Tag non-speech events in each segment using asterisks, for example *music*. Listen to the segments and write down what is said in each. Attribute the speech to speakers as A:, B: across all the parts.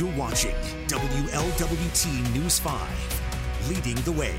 A: You're watching WLWT News 5, leading the way.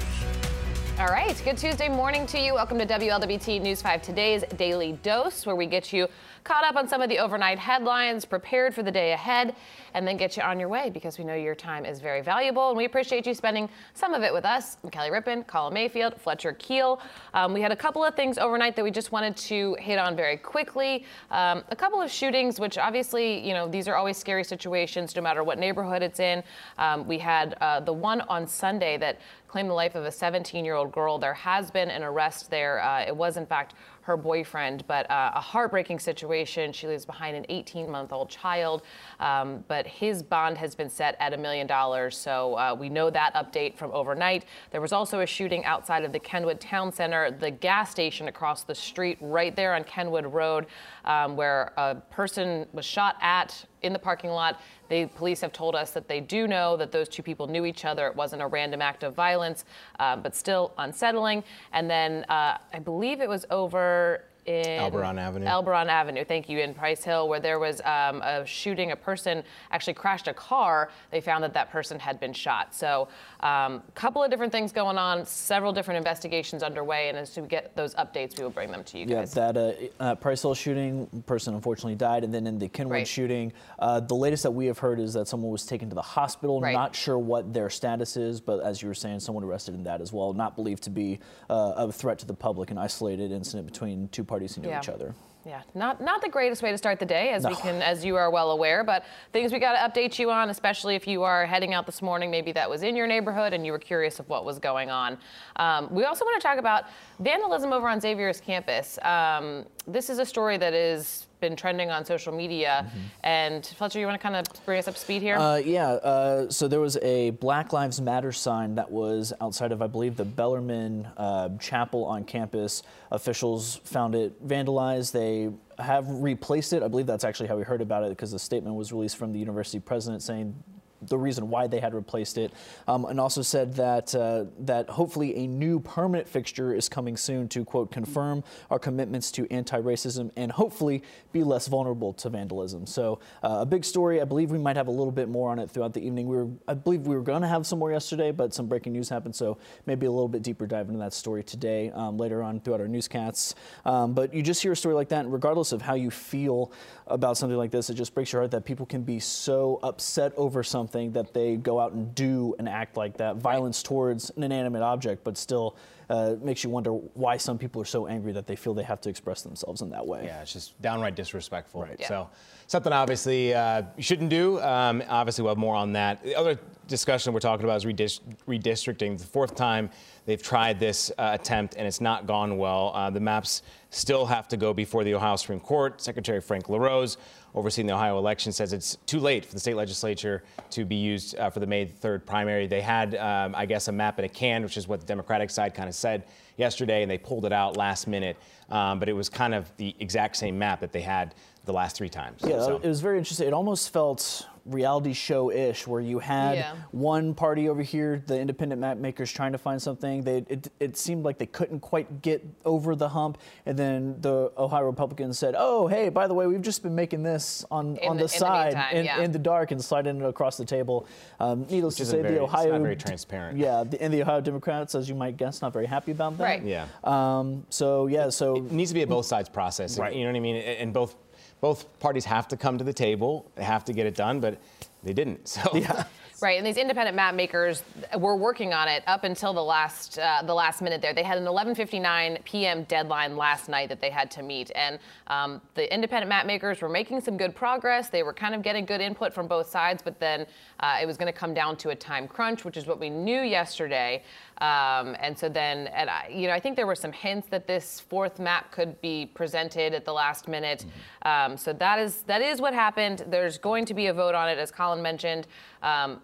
B: All right, good Tuesday morning to you. Welcome to WLWT News 5 today's daily dose, where we get you caught up on some of the overnight headlines, prepared for the day ahead, and then get you on your way because we know your time is very valuable and we appreciate you spending some of it with us. I'm Kelly Rippin, Colin Mayfield, Fletcher Keel. Um, we had a couple of things overnight that we just wanted to hit on very quickly. Um, a couple of shootings, which obviously, you know, these are always scary situations no matter what neighborhood it's in. Um, we had uh, the one on Sunday that claimed the life of a 17 year old girl. There has been an arrest there. Uh, it was, in fact, her boyfriend, but uh, a heartbreaking situation. She leaves behind an 18 month old child, um, but his bond has been set at a million dollars. So uh, we know that update from overnight. There was also a shooting outside of the Kenwood Towne Centre, the gas station across the street, right there on Kenwood Road, um, where a person was shot at in the parking lot. The police have told us that they do know that those two people knew each other. It wasn't a random act of violence, uh, but still unsettling. And then uh, I believe it was over in
C: Elberon Avenue.
B: Elberon Avenue, thank you, in Price Hill, where there was um, a shooting. A person actually crashed a car. They found that that person had been shot. So, a um, couple of different things going on, several different investigations underway, and as we get those updates, we will bring them to you
D: yeah,
B: guys.
D: that uh, uh, Price Hill shooting, person unfortunately died, and then in the Kenwood
B: Right.
D: shooting, uh, the latest that we have heard is that someone was taken to the hospital.
B: Right.
D: Not sure what their status is, but as you were saying, someone arrested in that as well. Not believed to be uh, a threat to the public, an isolated incident between two parties know
B: Yeah.
D: each other.
B: Yeah, not not the greatest way to start the day, as we can, as you are well aware. But things we got to update you on, especially if you are heading out this morning. Maybe that was in your neighborhood and you were curious of what was going on. Um, we also want to talk about vandalism over on Xavier's campus. Um, this is a story that has been trending on social media. And Fletcher, you want to kind of bring us up to speed here?
D: Uh, yeah, uh, so there was a Black Lives Matter sign that was outside of, I believe, the Bellarmine uh, Chapel on campus. Officials found it vandalized. They have replaced it. I believe that's actually how we heard about it because the statement was released from the university president saying the reason why they had replaced it, um, and also said that uh, that hopefully a new permanent fixture is coming soon to quote confirm our commitments to anti-racism and hopefully be less vulnerable to vandalism. So uh, a big story. I believe we might have a little bit more on it throughout the evening. We were, I believe we were going to have some more yesterday, but some breaking news happened, so maybe a little bit deeper dive into that story today um, later on throughout our newscasts. Um, but you just hear a story like that, and regardless of how you feel about something like this, it just breaks your heart that people can be so upset over something that they go out and do an act like that, violence towards an inanimate object, but still uh, makes you wonder why some people are so angry that they feel they have to express themselves in that way.
C: Yeah, it's just downright disrespectful.
D: Right.
B: Yeah.
C: So something obviously uh, you shouldn't do. Um, obviously, we'll have more on that. The other discussion we're talking about is redis- redistricting. The fourth time they've tried this uh, attempt and it's not gone well. Uh, the maps still have to go before the Ohio Supreme Court. Secretary Frank LaRose, overseeing the Ohio election, says it's too late for the state legislature to be used uh, for the May 3rd primary. They had, um, I guess, a map in a can, which is what the Democratic side kind of said yesterday, and they pulled it out last minute. Um, but it was kind of the exact same map that they had the last three times.
D: Yeah,
C: So-
D: it was very interesting. It almost felt reality show-ish, where you had
B: Yeah.
D: one party over here, the independent map makers, trying to find something. They it, it seemed like they couldn't quite get over the hump, and then the Ohio Republicans said, "Oh, hey, by the way, we've just been making this on
B: In
D: on
B: the-
D: the,
B: in the
D: side
B: meantime,
D: in,
B: yeah.
D: in the dark and sliding it across the table." Um, needless to say,
C: very-
D: the
C: it's not
D: Ohio
C: very transparent.
D: Yeah, the, and the Ohio Democrats, as you might guess, not very happy about that.
B: Right.
C: Yeah.
D: Um, so yeah, so
C: It needs to be a both sides process.
D: Right.
C: You know what I mean? And both both parties have to come to the table. They have to get it done, but they didn't. *laughs* So
D: yeah.
B: Right, and these independent map makers were working on it up until the last uh, the last minute. There, they had an 11:59 p.m. deadline last night that they had to meet, and um, the independent map makers were making some good progress. They were kind of getting good input from both sides, but then uh, it was going to come down to a time crunch, which is what we knew yesterday. Um, and so then, and I, you know, I think there were some hints that this fourth map could be presented at the last minute. Um, so that is that is what happened. There's going to be a vote on it, as Colin mentioned. Um,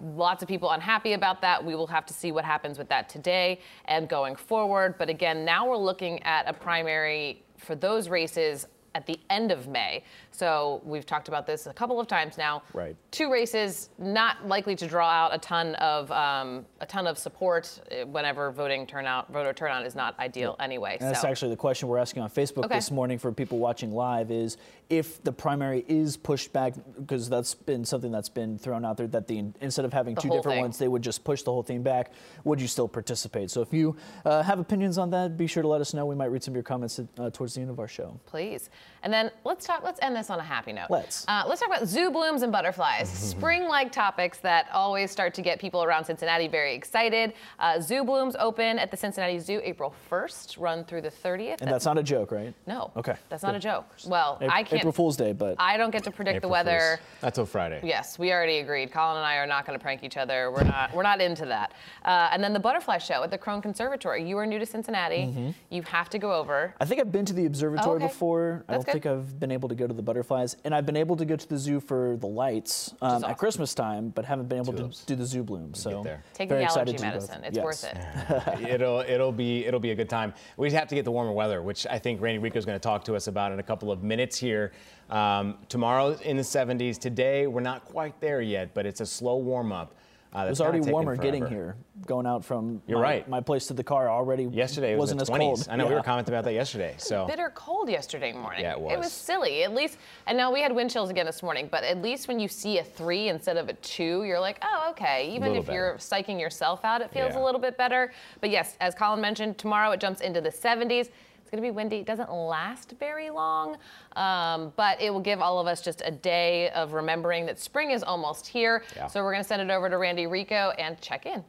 B: lots of people unhappy about that. We will have to see what happens with that today and going forward. But again, now we're looking at a primary for those races at the end of May. So we've talked about this a couple of times now.
D: Right.
B: Two races not likely to draw out a ton of um, a ton of support uh, whenever voting turnout voter turnout is not ideal anyway.
D: And that's actually the question we're asking on Facebook
B: Okay.
D: this morning for people watching live is if the primary is pushed back, because that's been something that's been thrown out there that the instead of having
B: The
D: two different
B: thing.
D: ones, they would just push the whole thing back. Would you still participate? So if you uh, have opinions on that, be sure to let us know. We might read some of your comments uh, towards the end of our show.
B: please. And then let's talk. Let's end this on a happy note.
D: Let's.
B: Uh, let's talk about zoo blooms and butterflies, *laughs* spring-like topics that always start to get people around Cincinnati very excited. Uh, zoo blooms open at the Cincinnati Zoo April 1st, run through the 30th.
D: And that's not a joke, right?
B: no.
D: Okay.
B: That's not a joke. Well,
D: Ap-
B: I can't.
D: April Fool's Day, but
B: I don't get to predict
C: April
B: the weather.
C: Fools. Not till Friday.
B: Yes, we already agreed. Colin and I are not going to prank each other. We're not. We're not into that. Uh, and then the butterfly show at the Krohn Conservatory. You are new to Cincinnati. You have to go over.
D: I think I've been to the observatory
B: Oh, okay.
D: before. I
B: That's
D: don't think. I've been able to go to the butterflies, and I've been able to go to the zoo for the lights um,
B: awesome.
D: at Christmas time, but haven't been able to do the zoo blooms. So.
B: Take
D: very
B: the allergy
D: to do both.
B: medicine. It's
D: Yes.
B: worth it. *laughs*
C: it'll it'll be it'll be a good time. We have to get the warmer weather, which I think Randi Rico is going to talk to us about in a couple of minutes here. Um, tomorrow in the 70s. Today we're not quite there yet, but it's a slow warm up. Uh,
D: It was already warmer getting here, going out from
C: You're
D: my,
C: right.
D: my place to the car already.
C: Yesterday it was
D: wasn't
C: in
D: as
C: 20s.
D: cold.
C: I know we were commenting about that yesterday. So
B: bitter cold yesterday morning.
C: Yeah, it was.
B: It was
C: was.
B: silly. At least, and now we had wind chills again this morning. But at least when you see a three instead of a two, you're like, oh, okay. Even
C: Little
B: if you're psyching yourself out, it feels
C: Yeah.
B: a little bit better. But yes, as Colin mentioned, tomorrow it jumps into the 70s. It's going to be windy. It doesn't last very long, um, but it will give all of us just a day of remembering that spring is almost here.
C: Yeah.
B: So we're going to send it over to Randi Rico and check in.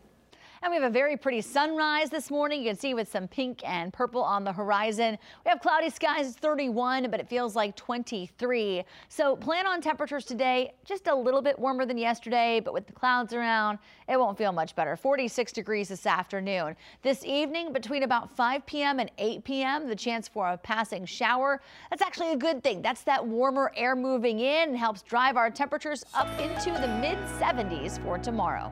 E: And we have a very pretty sunrise this morning. You can see with some pink and purple on the horizon. We have cloudy skies, it's 31, but it feels like 23. So plan on temperatures today, just a little bit warmer than yesterday, but with the clouds around, it won't feel much better. 46 degrees this afternoon. This evening, between about 5 p.m. and 8 p.m., the chance for a passing shower. That's actually a good thing. That's that warmer air moving in and helps drive our temperatures up into the mid 70s for tomorrow.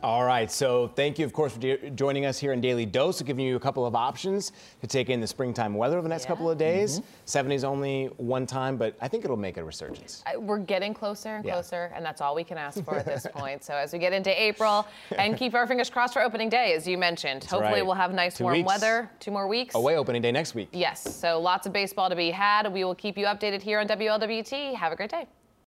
C: All right, so thank you, of course, for joining us here in Daily Dose. Giving you a couple of options to take in the springtime weather over the next
B: Yeah.
C: couple of days. Mm-hmm. 70s only one time, but I think it'll make a resurgence.
B: We're getting closer and
C: Yeah.
B: closer, and that's all we can ask for at this *laughs* point. So as we get into April, and keep our fingers crossed for opening day, as you mentioned. Hopefully,
C: right.
B: we'll have nice
C: Two
B: warm
C: weeks.
B: weather. Two more weeks.
C: Away opening day next week.
B: Yes. So lots of baseball to be had. We will keep you updated here on WLWT. Have a great day.